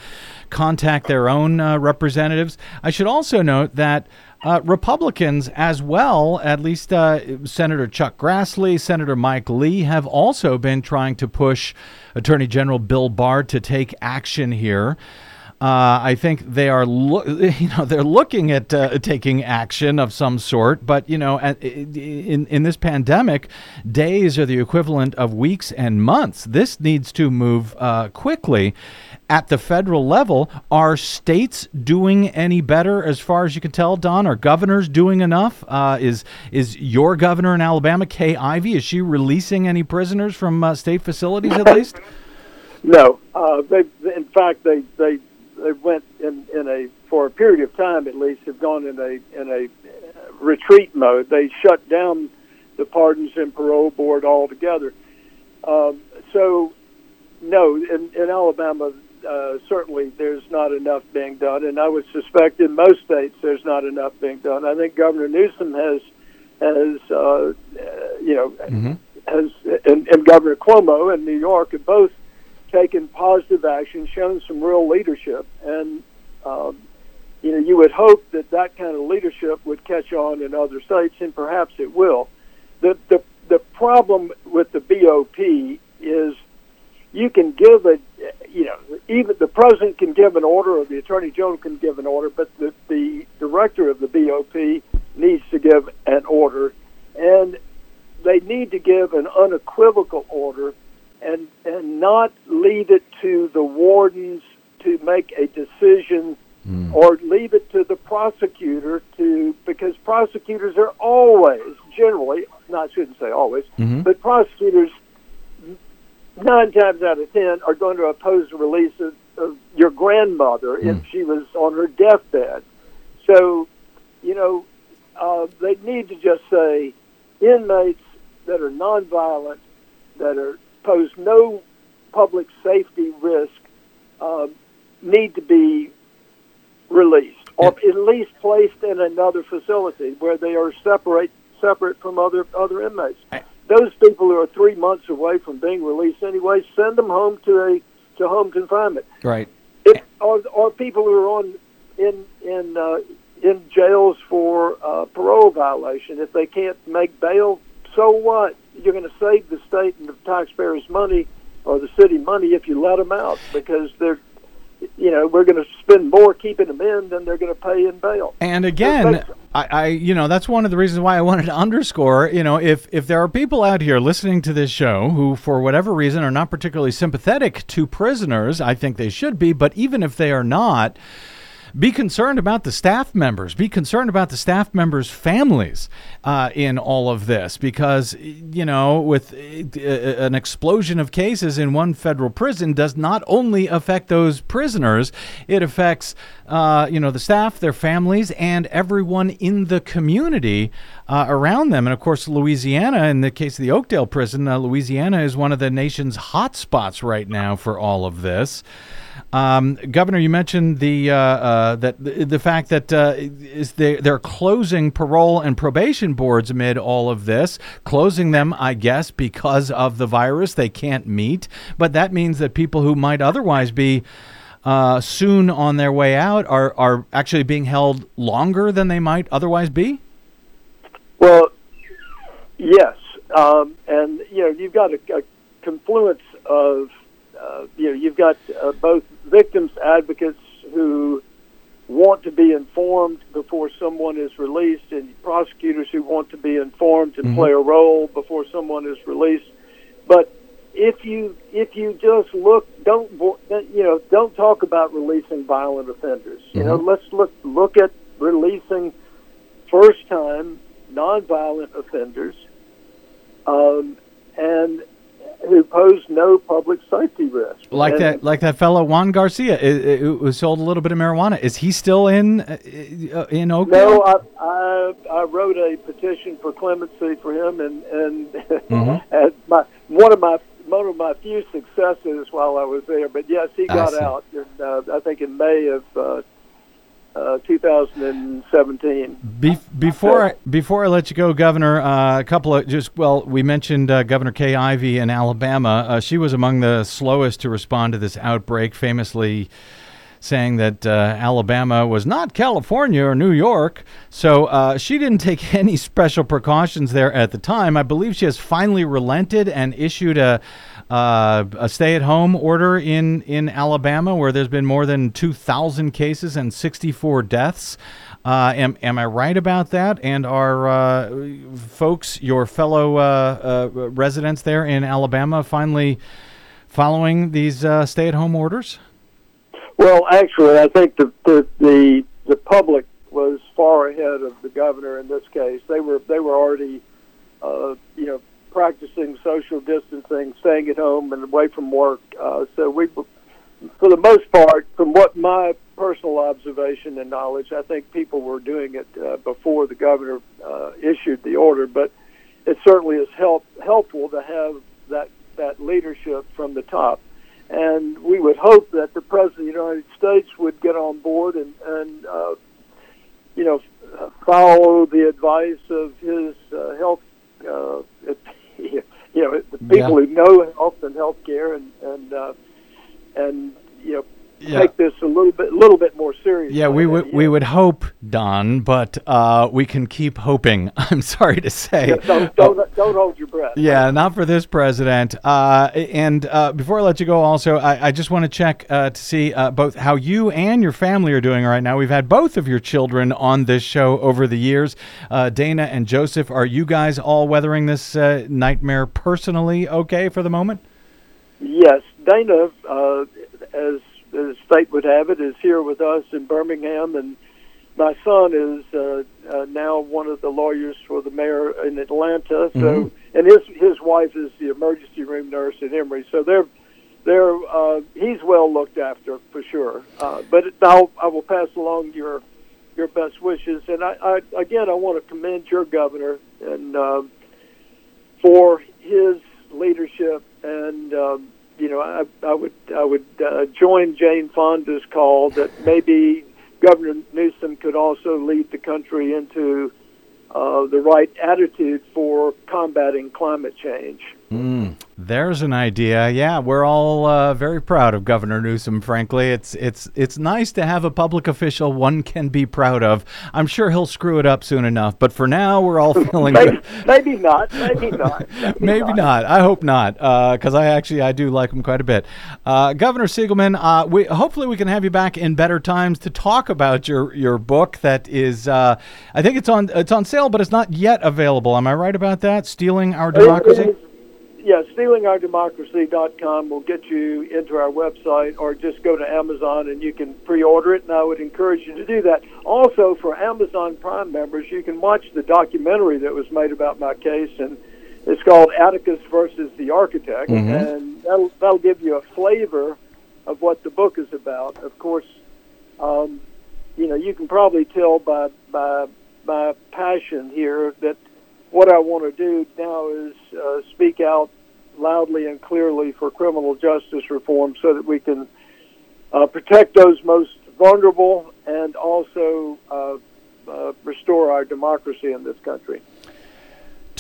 contact their own uh, representatives. I should also note that uh, Republicans, as well, at least uh, Senator Chuck Grassley, Senator Mike Lee, have also been trying to push Attorney General Bill Barr to take action here. Uh, I think they are, loo- you know, they're looking at uh, taking action of some sort. But you know, at, in in this pandemic, days are the equivalent of weeks and months. This needs to move uh, quickly. At the federal level, are states doing any better as far as you can tell? Don, are governors doing enough? Uh, is is your governor in Alabama, Kay Ivey, is she releasing any prisoners from uh, state facilities at least? No, uh, they in fact they they they went in in a for a period of time at least have gone in a in a uh, retreat mode. They shut down the pardons and parole board altogether. Um, so no, in, in Alabama. Uh, certainly, there's not enough being done, and I would suspect in most states there's not enough being done. I think Governor Newsom has, has uh, uh, you know, has, and, and Governor Cuomo in New York have both taken positive action, shown some real leadership, and um, you know you would hope that that kind of leadership would catch on in other states, and perhaps it will. The the the problem with the BOP is you can give a you know even the president can give an order or the attorney general can give an order, but the the director of the BOP needs to give an order, and they need to give an unequivocal order and and not leave it to the wardens to make a decision hmm. or leave it to the prosecutor to because prosecutors are always generally not I shouldn't say always mm-hmm. but prosecutors nine times out of ten are going to oppose the release of, of your grandmother if hmm. she was on her deathbed. So you know uh, they need to just say inmates that are nonviolent that are pose no public safety risk uh, need to be released or at least placed in another facility where they are separate separate from other other inmates. Those people who are three months away from being released anyway, send them home to a to home confinement. Right. If, or, or people who are on in in uh, in jails for uh, parole violation, if they can't make bail, so what? You're going to save the state and the taxpayers' money or the city money if you let them out because they're you know, we're going to spend more keeping them in than they're going to pay in bail. And again, I, I, you know, that's one of the reasons why I wanted to underscore, you know, if if there are people out here listening to this show who, for whatever reason, are not particularly sympathetic to prisoners, I think they should be. But even if they are not, be concerned about the staff members. Be concerned about the staff members' families uh, in all of this, because you know, with uh, an explosion of cases in one federal prison, does not only affect those prisoners, it affects uh, you know the staff, their families, and everyone in the community uh, around them. And of course, Louisiana, in the case of the Oakdale prison, uh, Louisiana is one of the nation's hot spots right now for all of this. Um, Governor, you mentioned the uh, uh, that the, the fact that uh, is they, they're closing parole and probation boards amid all of this, closing them, I guess, because of the virus. They can't meet, but that means that people who might otherwise be uh, soon on their way out are are actually being held longer than they might otherwise be. Well, yes, um, and you know you've got a, a confluence of uh, you know you've got uh, both victims advocates who want to be informed before someone is released, and prosecutors who want to be informed and play a role before someone is released. But if you if you just look, don't you know, don't talk about releasing violent offenders. You know, let's look look at releasing first time nonviolent offenders, um, and who pose no public safety risk. Like And- that, like that fellow Juan Garcia, who sold a little bit of marijuana. Is he still in uh, in Oakdale? No, I, I I wrote a petition for clemency for him, and and, Mm-hmm. and my one of my one of my few successes while I was there. But yes, he got out. In, uh, I think in May of uh, uh, 2017. Be- before I, before I let you go, Governor, uh, a couple of just well, we mentioned uh, Governor Kay Ivey in Alabama. Uh, she was among the slowest to respond to this outbreak, famously saying that uh, Alabama was not California or New York. So she didn't take any special precautions there at the time. I believe she has finally relented and issued a. Uh, a stay-at-home order in, in Alabama, where there's been more than 2,000 cases and 64 deaths. Uh, am, am I right about that? And are uh, folks, your fellow uh, uh, residents there in Alabama, finally following these uh, stay-at-home orders? Well, actually, I think the, the the the public was far ahead of the governor in this case. They were they were already, you know, practicing social distancing, staying at home and away from work. Uh, so we, for the most part, from what my personal observation and knowledge, I think people were doing it uh, before the governor uh, issued the order. But it certainly is help helpful to have that that leadership from the top and we would hope that the president of the United States would get on board and and uh, you know follow the advice of his uh, health uh, you know the people who know health and health care and and uh, and you know Yeah. take this a little bit little bit more seriously. Yeah, we would we would hope, Don, but uh, we can keep hoping. I'm sorry to say. Yeah, don't, don't don't hold your breath. Yeah, not for this president. Uh, and uh, before I let you go, also, I, I just want to check uh, to see uh, both how you and your family are doing right now. We've had both of your children on this show over the years. Uh, Dana and Joseph, are you guys all weathering this uh, nightmare personally okay for the moment? Yes, Dana, uh, as the state would have it, is here with us in Birmingham, and my son is uh, uh, now one of the lawyers for the mayor in Atlanta. So, and his his wife is the emergency room nurse at Emory. So they're they're uh, he's well looked after for sure. Uh, but I'll, I will pass along your your best wishes, and I, I again I want to commend your governor and. Um, for his leadership, and um, you know, I, I would I would uh, join Jane Fonda's call that maybe Governor Newsom could also lead the country into uh, the right attitude for combating climate change. There's an idea. Yeah, we're all uh, very proud of Governor Newsom. Frankly, it's it's it's nice to have a public official one can be proud of. I'm sure he'll screw it up soon enough, but for now, we're all feeling Maybe, maybe not. Maybe not. Maybe not. I hope not, because I actually I do like him quite a bit. Uh, Governor Siegelman, uh, we hopefully we can have you back in better times to talk about your your book that is. Uh, I think it's on it's on sale, but it's not yet available. Am I right about that? Stealing our democracy. Yeah, stealingourdemocracy.com will get you into our website or just go to Amazon and you can pre order it. And I would encourage you to do that. Also, for Amazon Prime members, you can watch the documentary that was made about my case. And it's called Atticus versus the Architect. And that'll, that'll give you a flavor of what the book is about. Of course, um, you know, you can probably tell by, by my passion here that what I want to do now is uh, speak out loudly and clearly for criminal justice reform so that we can uh, protect those most vulnerable and also uh, uh, restore our democracy in this country.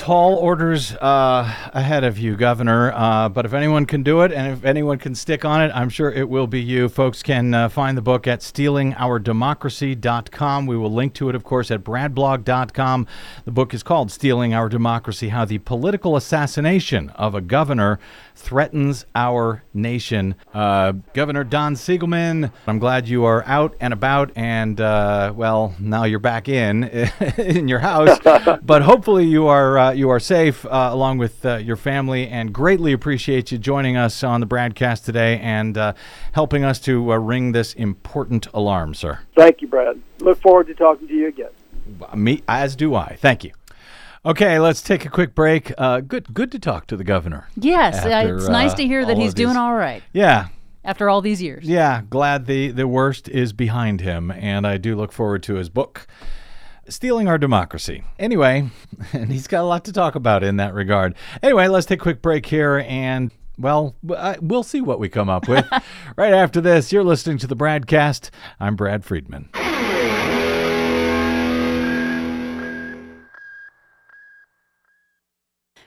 Tall orders uh, ahead of you, Governor. Uh, but if anyone can do it and if anyone can stick on it, I'm sure it will be you. Folks can uh, find the book at stealingourdemocracy.com. We will link to it, of course, at bradblog.com. The book is called Stealing Our Democracy How the Political Assassination of a Governor Threatens Our Nation. Uh, Governor Don Siegelman, I'm glad you are out and about and, uh, well, now you're back in in your house. but hopefully you are uh, you are safe uh, along with uh, your family, and greatly appreciate you joining us on the BradCast today and uh, helping us to uh, ring this important alarm, sir. Thank you, Brad. Look forward to talking to you again. Me, as do I. Thank you. Okay, let's take a quick break. Uh, good, good to talk to the governor. Yes, uh, After, it's nice to hear that he's of these- doing all right Yeah, after all these years. yeah. Glad the the worst is behind him, and I do look forward to his book. Stealing Our Democracy. Anyway, and he's got a lot to talk about in that regard. Anyway, let's take a quick break here and. Well, uh, we'll see what we come up with. right after this, you're listening to the BradCast. I'm Brad Friedman.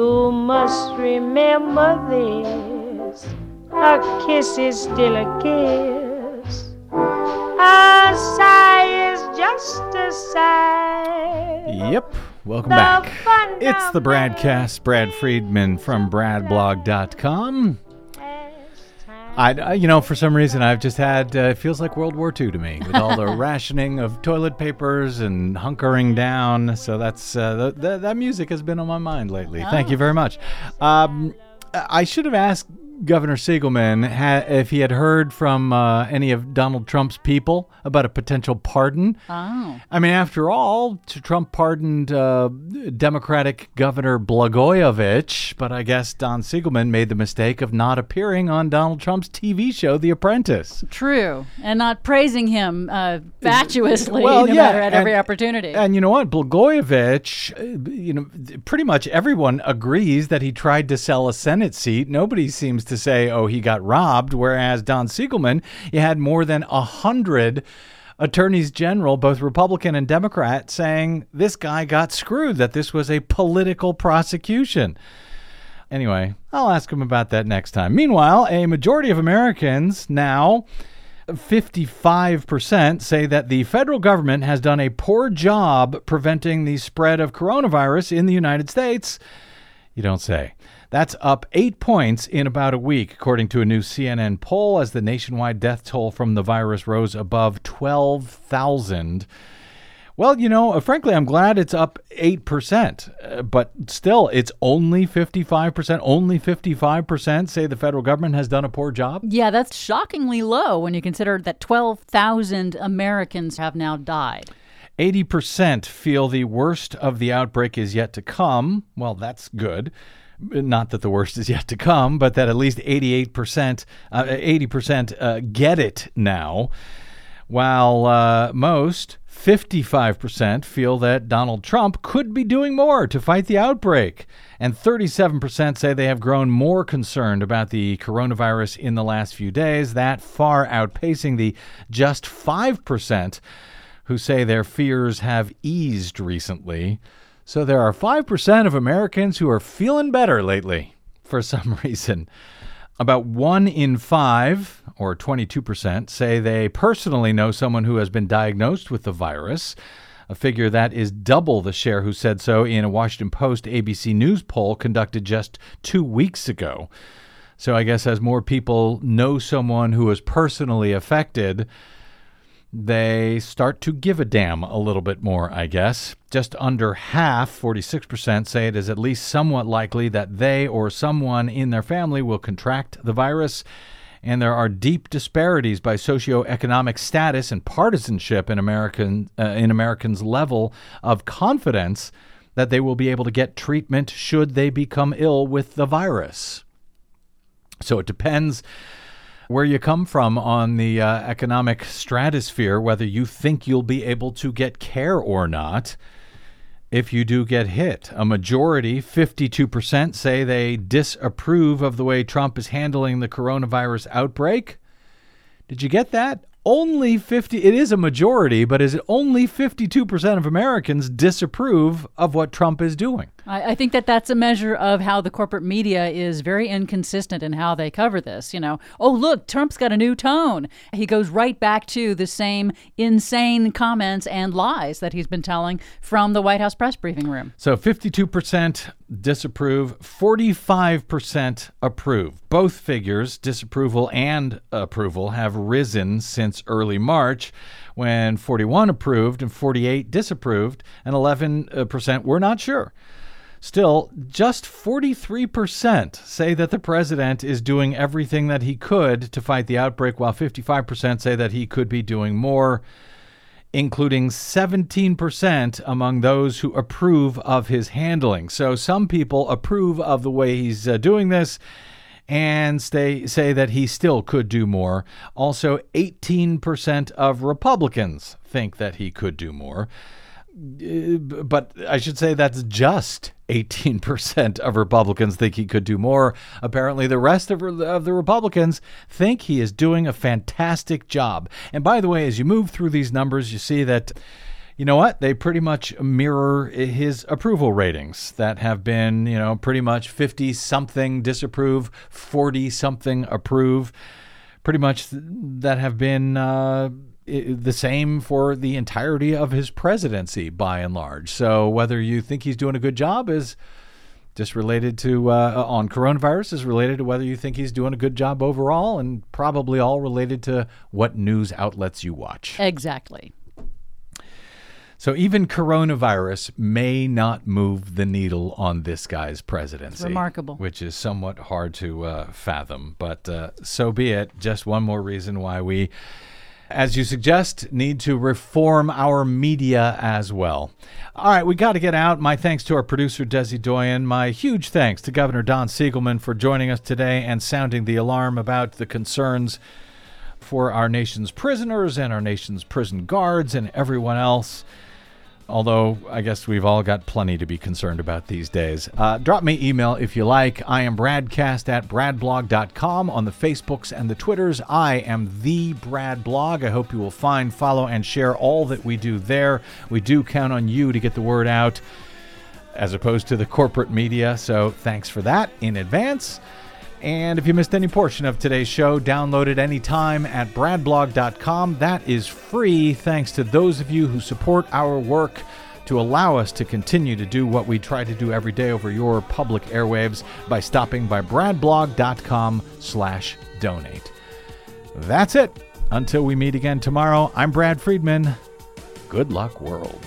You must remember this. A kiss is still a kiss. A sigh is just a sigh. Yep. Welcome The back. It's the Bradcast. Brad Friedman from bradblog.com. I, you know, for some reason, I've just had, uh, it feels like World War II to me with all the rationing of toilet papers and hunkering down. So that's, uh, th- th- that music has been on my mind lately. Thank you very much. Um, I should have asked Governor Siegelman ha- if he had heard from uh, any of Donald Trump's people about a potential pardon. Oh. I mean, after all, Trump pardoned uh, Democratic Governor Blagojevich, but I guess Don Siegelman made the mistake of not appearing on Donald Trump's TV show, The Apprentice. True, and not praising him uh, fatuously, Well, no yeah, matter at every opportunity. And you know what? Blagojevich, uh, you know, pretty much everyone agrees that he tried to sell a Senate seat. Nobody seems to say, oh, he got robbed. Whereas Don Siegelman, you had more than a hundred attorneys general, both Republican and Democrat, saying this guy got screwed, that this was a political prosecution. Anyway, I'll ask him about that next time. Meanwhile, a majority of Americans now 55% say that the federal government has done a poor job preventing the spread of coronavirus in the United States. You don't say. That's up eight points in about a week, according to a new CNN poll, as the nationwide death toll from the virus rose above 12,000. Well, you know, uh, frankly, I'm glad it's up 8%, uh, but still, it's only 55%. Only 55% say the federal government has done a poor job. Yeah, that's shockingly low when you consider that 12,000 Americans have now died. 80% feel the worst of the outbreak is yet to come. Well, that's good. Not that the worst is yet to come, but that at least 88%, uh, 80% uh, get it now. While uh, most, 55%, feel that Donald Trump could be doing more to fight the outbreak. And 37% say they have grown more concerned about the coronavirus in the last few days, that far outpacing the just 5% who say their fears have eased recently. So there are 5% of Americans who are feeling better lately for some reason. About one in five, or 22%, say they personally know someone who has been diagnosed with the virus, a figure that is double the share who said so in a Washington Post ABC News poll conducted just two weeks ago. So I guess as more people know someone who is personally affected, they start to give a damn a little bit more, I guess. Just under half, 46%, say it is at least somewhat likely that they or someone in their family will contract the virus. And there are deep disparities by socioeconomic status and partisanship in American uh, in Americans' level of confidence that they will be able to get treatment should they become ill with the virus. So it depends where you come from on the uh, economic stratosphere, whether you think you'll be able to get care or not if you do get hit. A majority, 52%, say they disapprove of the way Trump is handling the coronavirus outbreak. Did you get that? only 50 it is a majority but is it only 52% of americans disapprove of what trump is doing I, I, think that that's a measure of how the corporate media is very inconsistent in how they cover this you know. Oh look trump's got a new tone. He goes right back to the same insane comments and lies that he's been telling from the white house press briefing room. So 52% disapprove 45% approve. Both figures disapproval and approval have risen since early March, when 41 approved and 48 disapproved, and 11% were not sure. Still, just 43% say that the president is doing everything that he could to fight the outbreak, while 55% say that he could be doing more, including 17% among those who approve of his handling. So some people approve of the way he's uh, doing this, and stay, say that he still could do more. Also, 18% of Republicans think that he could do more. Uh, but I should say that's just 18% of Republicans think he could do more. Apparently, the rest of, of the Republicans think he is doing a fantastic job. And by the way, as you move through these numbers, you see that you know what? They pretty much mirror his approval ratings that have been, you know, pretty much 50 something disapprove, 40 something approve, pretty much that have been uh, the same for the entirety of his presidency by and large. So whether you think he's doing a good job is just related to uh, on coronavirus is related to whether you think he's doing a good job overall and probably all related to what news outlets you watch. Exactly. So even coronavirus may not move the needle on this guy's presidency. It's remarkable. Which is somewhat hard to uh, fathom. But uh, so be it. Just one more reason why we, as you suggest, need to reform our media as well. All right, we got to get out. My thanks to our producer, Desi Doyen. My huge thanks to Governor Don Siegelman for joining us today and sounding the alarm about the concerns for our nation's prisoners and our nation's prison guards and everyone else although I guess we've all got plenty to be concerned about these days. Uh, drop me email if you like. I am Bradcast at bradblog.com on the Facebooks and the Twitters. I am the Brad Blog. I hope you will find, follow, and share all that we do there. We do count on you to get the word out as opposed to the corporate media, so thanks for that in advance. And if you missed any portion of today's show, download it anytime at bradblog.com. That is free thanks to those of you who support our work to allow us to continue to do what we try to do every day over your public airwaves by stopping by bradblog.com slash donate. That's it. Until we meet again tomorrow, I'm Brad Friedman. Good luck, world.